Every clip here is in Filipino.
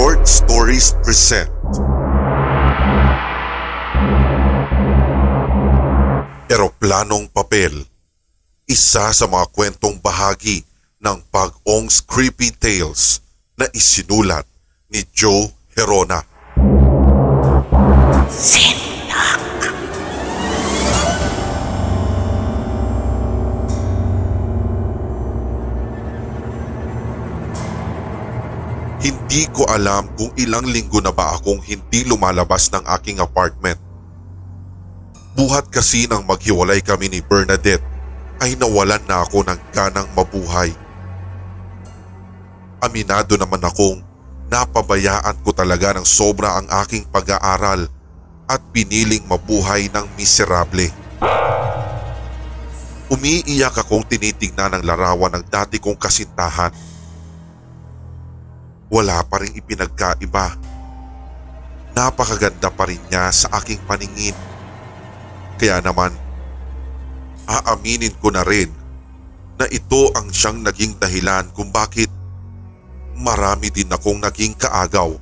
Short Stories present Eroplanong Papel Isa sa mga kwentong bahagi ng Pag-ong's Creepy Tales na isinulat ni Joe Herona. Hindi ko alam kung ilang linggo na ba akong hindi lumalabas ng aking apartment. Buhat kasi nang maghiwalay kami ni Bernadette ay nawalan na ako ng ganang mabuhay. Aminado naman akong napabayaan ko talaga ng sobra ang aking pag-aaral at piniling mabuhay ng miserable. Umiiyak akong tinitignan ang larawan ng dati kong kasintahan wala pa rin ipinagkaiba. Napakaganda pa rin niya sa aking paningin. Kaya naman, aaminin ko na rin na ito ang siyang naging dahilan kung bakit marami din akong naging kaagaw.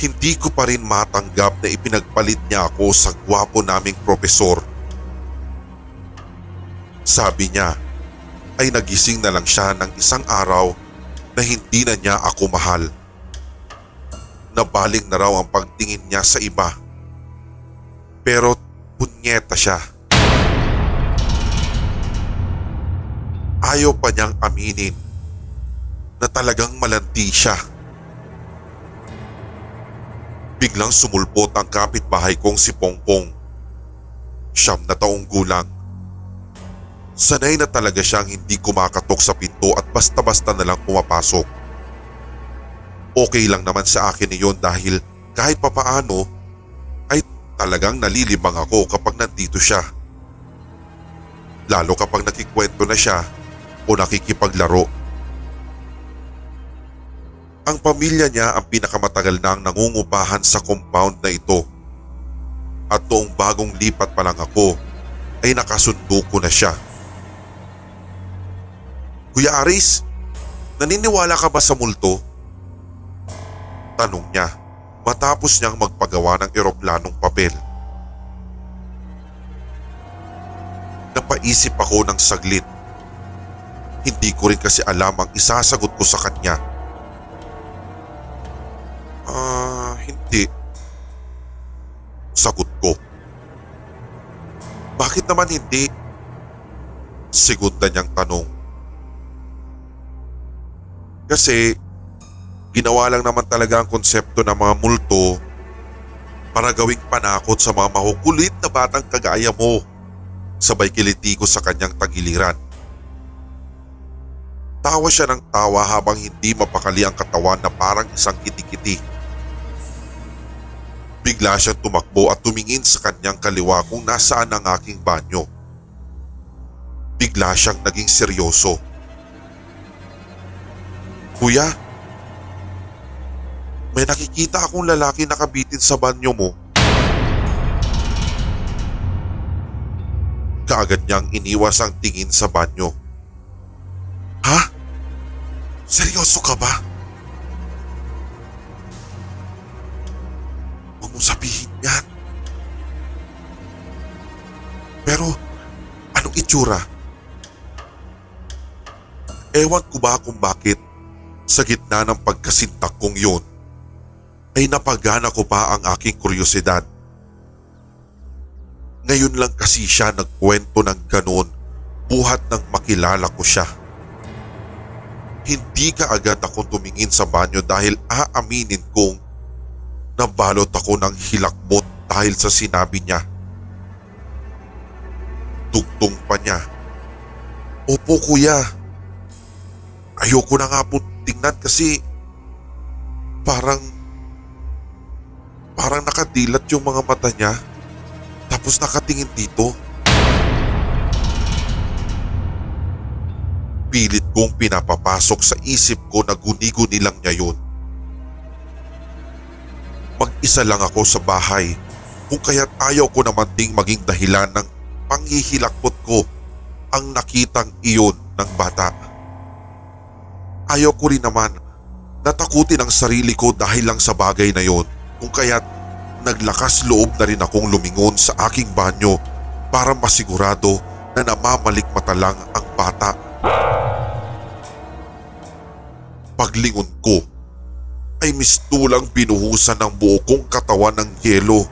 Hindi ko pa rin matanggap na ipinagpalit niya ako sa gwapo naming propesor. Sabi niya, ay nagising na lang siya ng isang araw na hindi na niya ako mahal. Nabaling na raw ang pagtingin niya sa iba. Pero punyeta siya. Ayaw pa niyang aminin na talagang malandi siya. Biglang sumulpot ang kapitbahay kong si Pongpong. Siyam na taong gulang Sanay na talaga siyang hindi kumakatok sa pinto at basta-basta na lang pumapasok. Okay lang naman sa akin iyon dahil kahit papaano ay talagang nalilibang ako kapag nandito siya. Lalo kapag nakikwento na siya o nakikipaglaro. Ang pamilya niya ang pinakamatagal nang nangungupahan sa compound na ito. At noong bagong lipat pa lang ako ay nakasundo ko na siya. Kuya Aris, naniniwala ka ba sa multo? Tanong niya matapos niyang magpagawa ng eroplanong papel. Napaisip ako ng saglit. Hindi ko rin kasi alam ang isasagot ko sa kanya. Ah, hindi. Sagot ko. Bakit naman hindi? Segunda niyang tanong. Kasi ginawa lang naman talaga ang konsepto ng mga multo para gawing panakot sa mga mahukulit na batang kagaya mo. Sabay kiliti ko sa kanyang tagiliran. Tawa siya ng tawa habang hindi mapakali ang katawan na parang isang kitikiti. Bigla siyang tumakbo at tumingin sa kanyang kaliwa kung nasaan ang aking banyo. Bigla siyang naging seryoso. Kuya, may nakikita akong lalaki nakabitin sa banyo mo. Kaagad niyang iniwas ang tingin sa banyo. Ha? Seryoso ka ba? Huwag mong sabihin yan. Pero anong itsura? Ewan ko ba kung bakit sa gitna ng pagkasintak kong yun, ay napagana ko pa ang aking kuryosidad. Ngayon lang kasi siya nagkwento ng ganon buhat nang makilala ko siya. Hindi ka agad ako tumingin sa banyo dahil aaminin kong nabalot ako ng hilakbot dahil sa sinabi niya. Tugtong pa niya. Opo kuya. Ayoko na nga po tingnan kasi parang parang nakadilat yung mga mata niya tapos nakatingin dito. Pilit kong pinapapasok sa isip ko na guni-guni lang niya yun. Mag-isa lang ako sa bahay kung kaya't ayaw ko naman ding maging dahilan ng panghihilakbot ko ang nakitang iyon ng bata. Ayaw ko rin naman natakutin ang sarili ko dahil lang sa bagay na yon kung kaya't naglakas loob na rin akong lumingon sa aking banyo para masigurado na namamalikmata lang ang bata. Paglingon ko ay mistulang binuhusan ng buo kong katawan ng yelo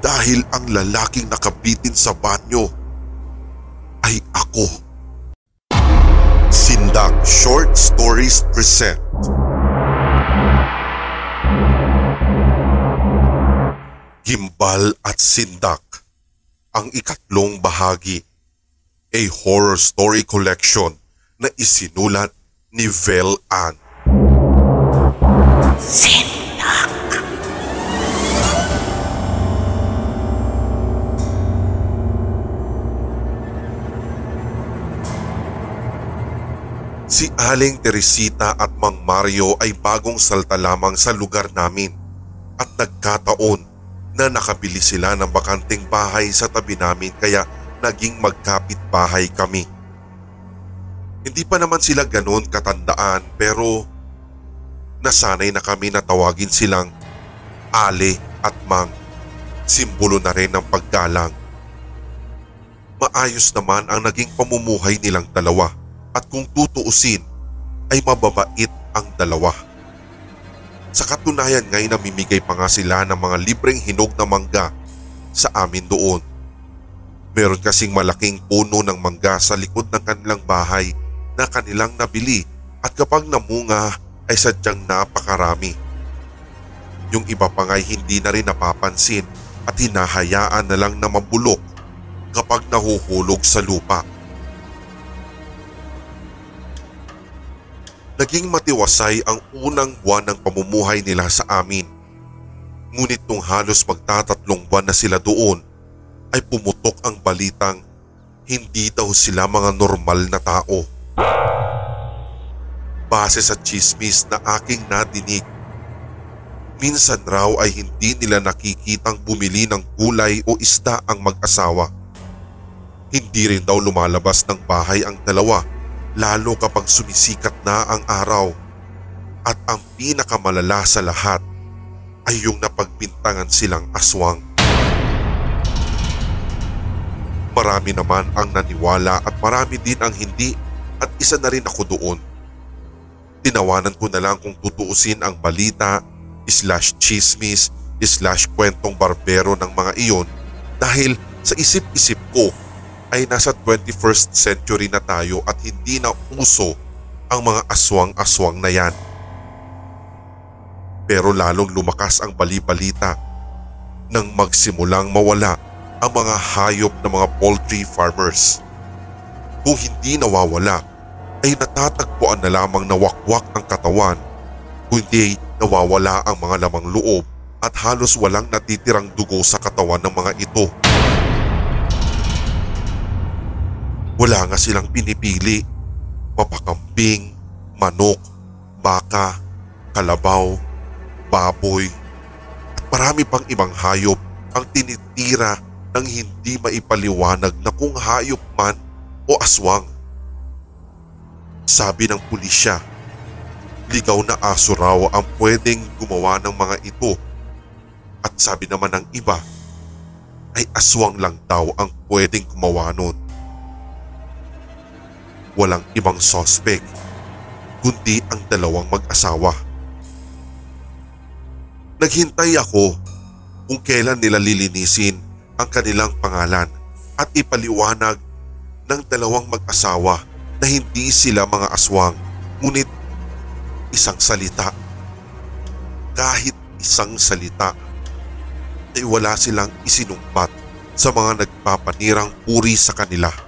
dahil ang lalaking nakabitin sa banyo ay ako. Sindak Short Stories present Gimbal at Sindak ang ikatlong bahagi a horror story collection na isinulat ni Vel Ann. Si Aling Teresita at Mang Mario ay bagong salta lamang sa lugar namin at nagkataon na nakabili sila ng bakanting bahay sa tabi namin kaya naging magkapit bahay kami. Hindi pa naman sila ganoon katandaan pero nasanay na kami na tawagin silang Ale at Mang. Simbolo na rin ng paggalang. Maayos naman ang naging pamumuhay nilang dalawa at kung tutuusin ay mababait ang dalawa. Sa katunayan ngay namimigay pa nga sila ng mga libreng hinog na mangga sa amin doon. Meron kasing malaking puno ng mangga sa likod ng kanilang bahay na kanilang nabili at kapag namunga ay sadyang napakarami. Yung iba pa nga'y hindi na rin napapansin at hinahayaan na lang na mabulok kapag nahuhulog sa lupa. Naging matiwasay ang unang buwan ng pamumuhay nila sa amin. Ngunit nung halos magtatatlong buwan na sila doon, ay pumutok ang balitang hindi daw sila mga normal na tao. Base sa chismis na aking nadinig, minsan raw ay hindi nila nakikitang bumili ng gulay o isda ang mag-asawa. Hindi rin daw lumalabas ng bahay ang dalawa lalo kapag sumisikat na ang araw. At ang pinakamalala sa lahat ay yung napagbintangan silang aswang. Marami naman ang naniwala at marami din ang hindi at isa na rin ako doon. Tinawanan ko na lang kung tutuusin ang balita slash chismis slash kwentong barbero ng mga iyon dahil sa isip-isip ko ay nasa 21st century na tayo at hindi na uso ang mga aswang-aswang na yan. Pero lalong lumakas ang balibalita nang magsimulang mawala ang mga hayop ng mga poultry farmers. Kung hindi nawawala ay natatagpuan na lamang na wakwak ang katawan kundi nawawala ang mga lamang loob at halos walang natitirang dugo sa katawan ng mga ito. Wala nga silang pinipili. Mapakambing, manok, baka, kalabaw, baboy, at marami pang ibang hayop ang tinitira ng hindi maipaliwanag na kung hayop man o aswang. Sabi ng pulisya, ligaw na aso raw ang pwedeng gumawa ng mga ito at sabi naman ng iba ay aswang lang daw ang pwedeng gumawa nun walang ibang sospek kundi ang dalawang mag-asawa. Naghintay ako kung kailan nila lilinisin ang kanilang pangalan at ipaliwanag ng dalawang mag-asawa na hindi sila mga aswang ngunit isang salita. Kahit isang salita ay wala silang isinumpat sa mga nagpapanirang puri sa kanila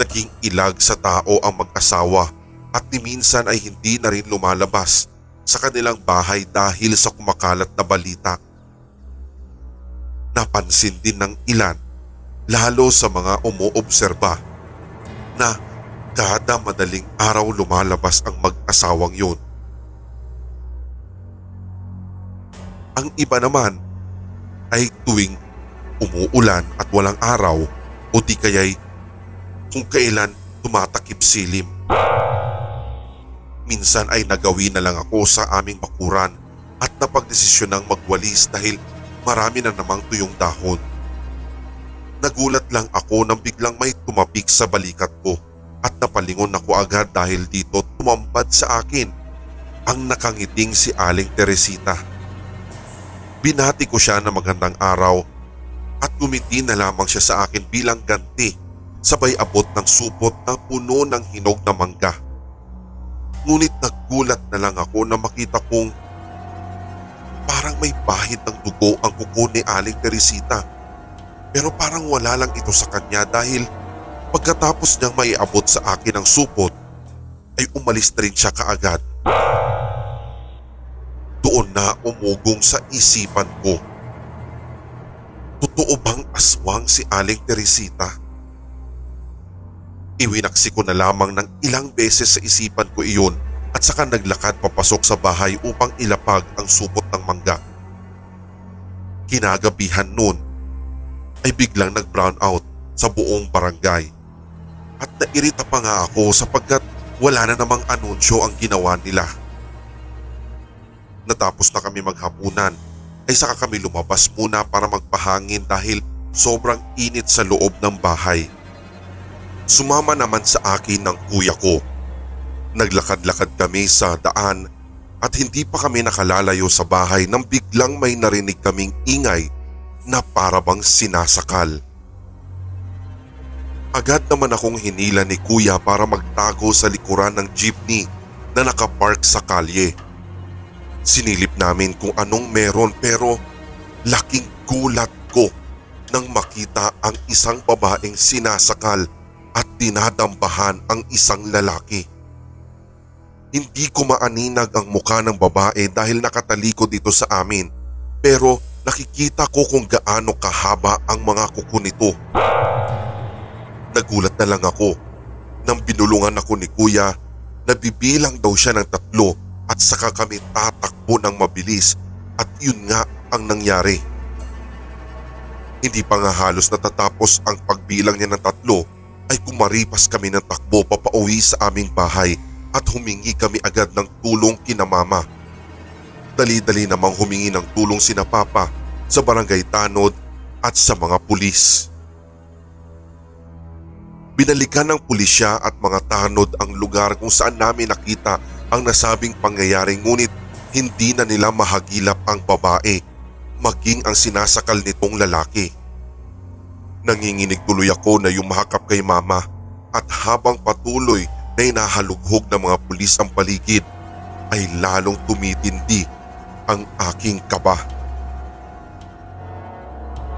naging ilag sa tao ang mag-asawa at ni minsan ay hindi na rin lumalabas sa kanilang bahay dahil sa kumakalat na balita. Napansin din ng ilan lalo sa mga umuobserba na kada madaling araw lumalabas ang mag-asawang yun. Ang iba naman ay tuwing umuulan at walang araw o di kaya'y kung kailan tumatakip silim. Minsan ay nagawi na lang ako sa aming bakuran at napagdesisyon ng magwalis dahil marami na namang tuyong dahon. Nagulat lang ako nang biglang may tumapik sa balikat ko at napalingon ako agad dahil dito tumambad sa akin ang nakangiting si Aling Teresita. Binati ko siya na magandang araw at gumiti na lamang siya sa akin bilang ganti sabay abot ng supot na puno ng hinog na mangga. Ngunit naggulat na lang ako na makita kong parang may bahid ng dugo ang kuko ni Aling Teresita. Pero parang wala lang ito sa kanya dahil pagkatapos niyang maiabot sa akin ang supot ay umalis na rin siya kaagad. Doon na umugong sa isipan ko. Totoo bang aswang si Aling Teresita? Iwinaksi ko na lamang ng ilang beses sa isipan ko iyon at saka naglakad papasok sa bahay upang ilapag ang supot ng mangga. Kinagabihan noon ay biglang nag-brown out sa buong barangay. At nairita pa nga ako sapagkat wala na namang anunsyo ang ginawa nila. Natapos na kami maghapunan ay saka kami lumabas muna para magpahangin dahil sobrang init sa loob ng bahay. Sumama naman sa akin ng kuya ko. Naglakad-lakad kami sa daan at hindi pa kami nakalalayo sa bahay nang biglang may narinig kaming ingay na parabang sinasakal. Agad naman akong hinila ni kuya para magtago sa likuran ng jeepney na nakapark sa kalye. Sinilip namin kung anong meron pero laking gulat ko nang makita ang isang babaeng sinasakal at dinadambahan ang isang lalaki. Hindi ko maaninag ang mukha ng babae dahil nakatalikod dito sa amin pero nakikita ko kung gaano kahaba ang mga kuko nito. Nagulat na lang ako nang binulungan ako ni kuya na bibilang daw siya ng tatlo at saka kami tatakbo ng mabilis at yun nga ang nangyari. Hindi pa nga halos natatapos ang pagbilang niya ng tatlo ay kumaripas kami ng takbo papauwi sa aming bahay at humingi kami agad ng tulong kina mama. Dali-dali namang humingi ng tulong sina papa sa barangay Tanod at sa mga pulis. Binalikan ng pulisya at mga tanod ang lugar kung saan namin nakita ang nasabing pangyayari ngunit hindi na nila mahagilap ang babae maging ang sinasakal nitong lalaki. Nanginginig tuloy ako na yumakap kay mama at habang patuloy na inahalughog ng mga pulis ang paligid ay lalong tumitindi ang aking kaba.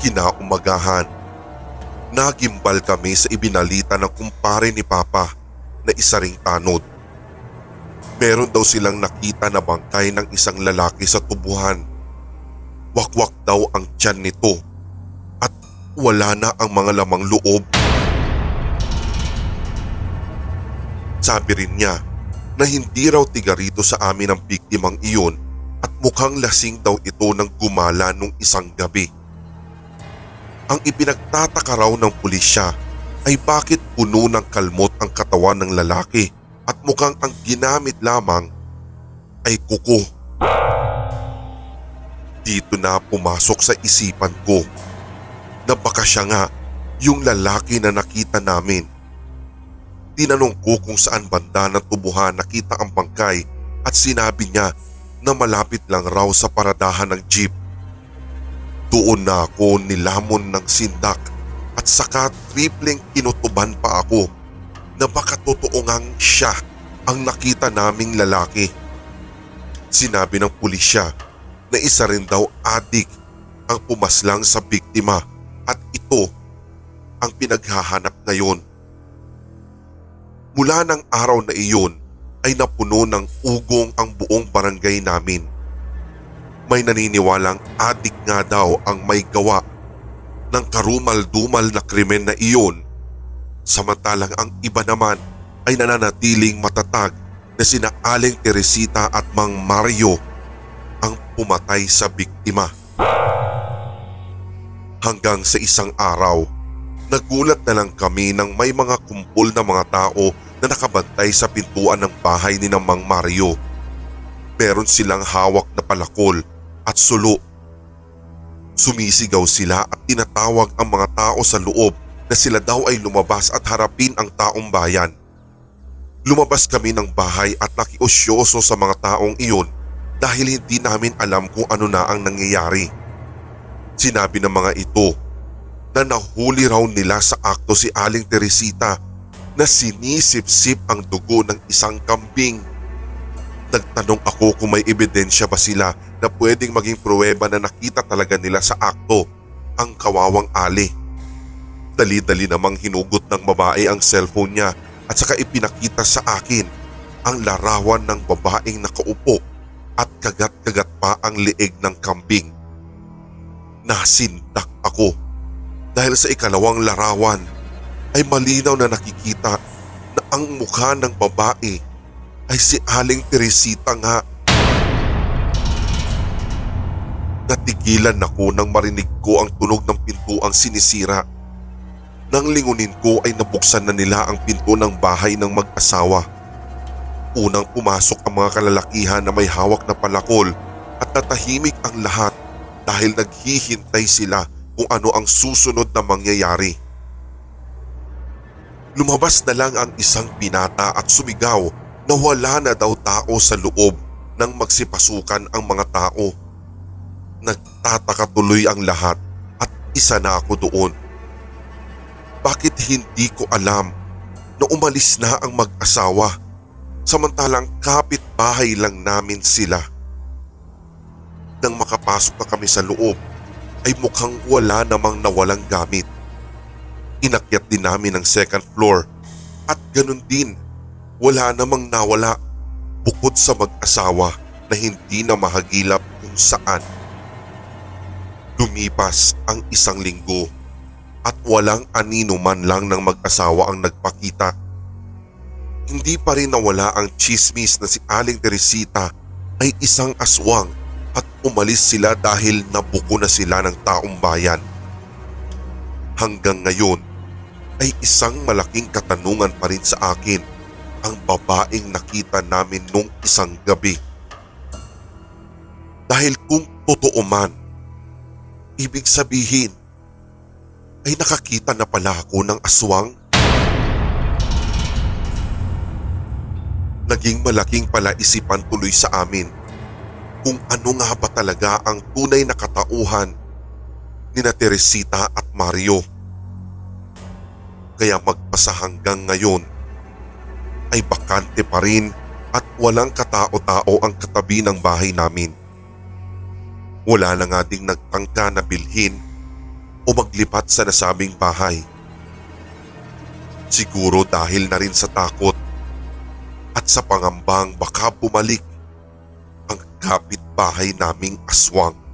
Kinaumagahan, nagimbal kami sa ibinalita ng kumpare ni Papa na isa ring tanod. Meron daw silang nakita na bangkay ng isang lalaki sa tubuhan. Wakwak daw ang tiyan nito wala na ang mga lamang loob. Sabi rin niya na hindi raw tiga rito sa amin ang biktimang iyon at mukhang lasing daw ito ng gumala nung isang gabi. Ang ipinagtataka raw ng pulisya ay bakit puno ng kalmot ang katawan ng lalaki at mukhang ang ginamit lamang ay kuko. Dito na pumasok sa isipan ko na baka siya nga yung lalaki na nakita namin. Tinanong ko kung saan banda ng tubuhan nakita ang bangkay at sinabi niya na malapit lang raw sa paradahan ng jeep. Doon na ako nilamon ng sindak at saka tripleng kinutuban pa ako na baka totoo ngang siya ang nakita naming lalaki. Sinabi ng pulisya na isa rin daw adik ang pumaslang sa biktima at ito ang pinaghahanap ngayon. Mula ng araw na iyon ay napuno ng ugong ang buong barangay namin. May naniniwalang adik nga daw ang may gawa ng karumal-dumal na krimen na iyon samantalang ang iba naman ay nananatiling matatag na sina Aling Teresita at Mang Mario ang pumatay sa biktima. Hanggang sa isang araw, nagulat na lang kami nang may mga kumpol na mga tao na nakabantay sa pintuan ng bahay ni Mang Mario. Meron silang hawak na palakol at sulo. Sumisigaw sila at tinatawag ang mga tao sa loob na sila daw ay lumabas at harapin ang taong bayan. Lumabas kami ng bahay at nakiusyoso sa mga taong iyon dahil hindi namin alam kung ano na ang nangyayari. Sinabi ng mga ito na nahuli raw nila sa akto si Aling Teresita na sinisip-sip ang dugo ng isang kambing. Nagtanong ako kung may ebidensya ba sila na pwedeng maging pruweba na nakita talaga nila sa akto ang kawawang ali. Dali-dali namang hinugot ng babae ang cellphone niya at saka ipinakita sa akin ang larawan ng babaeng nakaupo at kagat-kagat pa ang lieg ng kambing. Nasindak ako dahil sa ikalawang larawan ay malinaw na nakikita na ang mukha ng babae ay si Aling Teresita nga. Natigilan ako nang marinig ko ang tunog ng pinto ang sinisira. Nang lingunin ko ay nabuksan na nila ang pinto ng bahay ng mag-asawa. Unang pumasok ang mga kalalakihan na may hawak na palakol at natahimik ang lahat dahil naghihintay sila kung ano ang susunod na mangyayari. Lumabas na lang ang isang binata at sumigaw na wala na daw tao sa loob nang magsipasukan ang mga tao. Nagtataka tuloy ang lahat at isa na ako doon. Bakit hindi ko alam na umalis na ang mag-asawa samantalang kapit-bahay lang namin sila? Nang makapasok na kami sa loob ay mukhang wala namang nawalang gamit. Inakyat din namin ang second floor at ganun din wala namang nawala bukod sa mag-asawa na hindi na mahagilap kung saan. Lumipas ang isang linggo at walang anino man lang ng mag-asawa ang nagpakita. Hindi pa rin nawala ang chismis na si Aling Teresita ay isang aswang umalis sila dahil nabuko na sila ng taong bayan. Hanggang ngayon ay isang malaking katanungan pa rin sa akin ang babaeng nakita namin nung isang gabi. Dahil kung totoo man, ibig sabihin ay nakakita na pala ako ng aswang. Naging malaking palaisipan tuloy sa amin kung ano nga ba talaga ang tunay na katauhan ni na Teresita at Mario. Kaya magpasa hanggang ngayon ay bakante pa rin at walang katao-tao ang katabi ng bahay namin. Wala na nga ding nagtangka na bilhin o maglipat sa nasabing bahay. Siguro dahil na rin sa takot at sa pangambang baka bumalik kapitbahay naming aswang.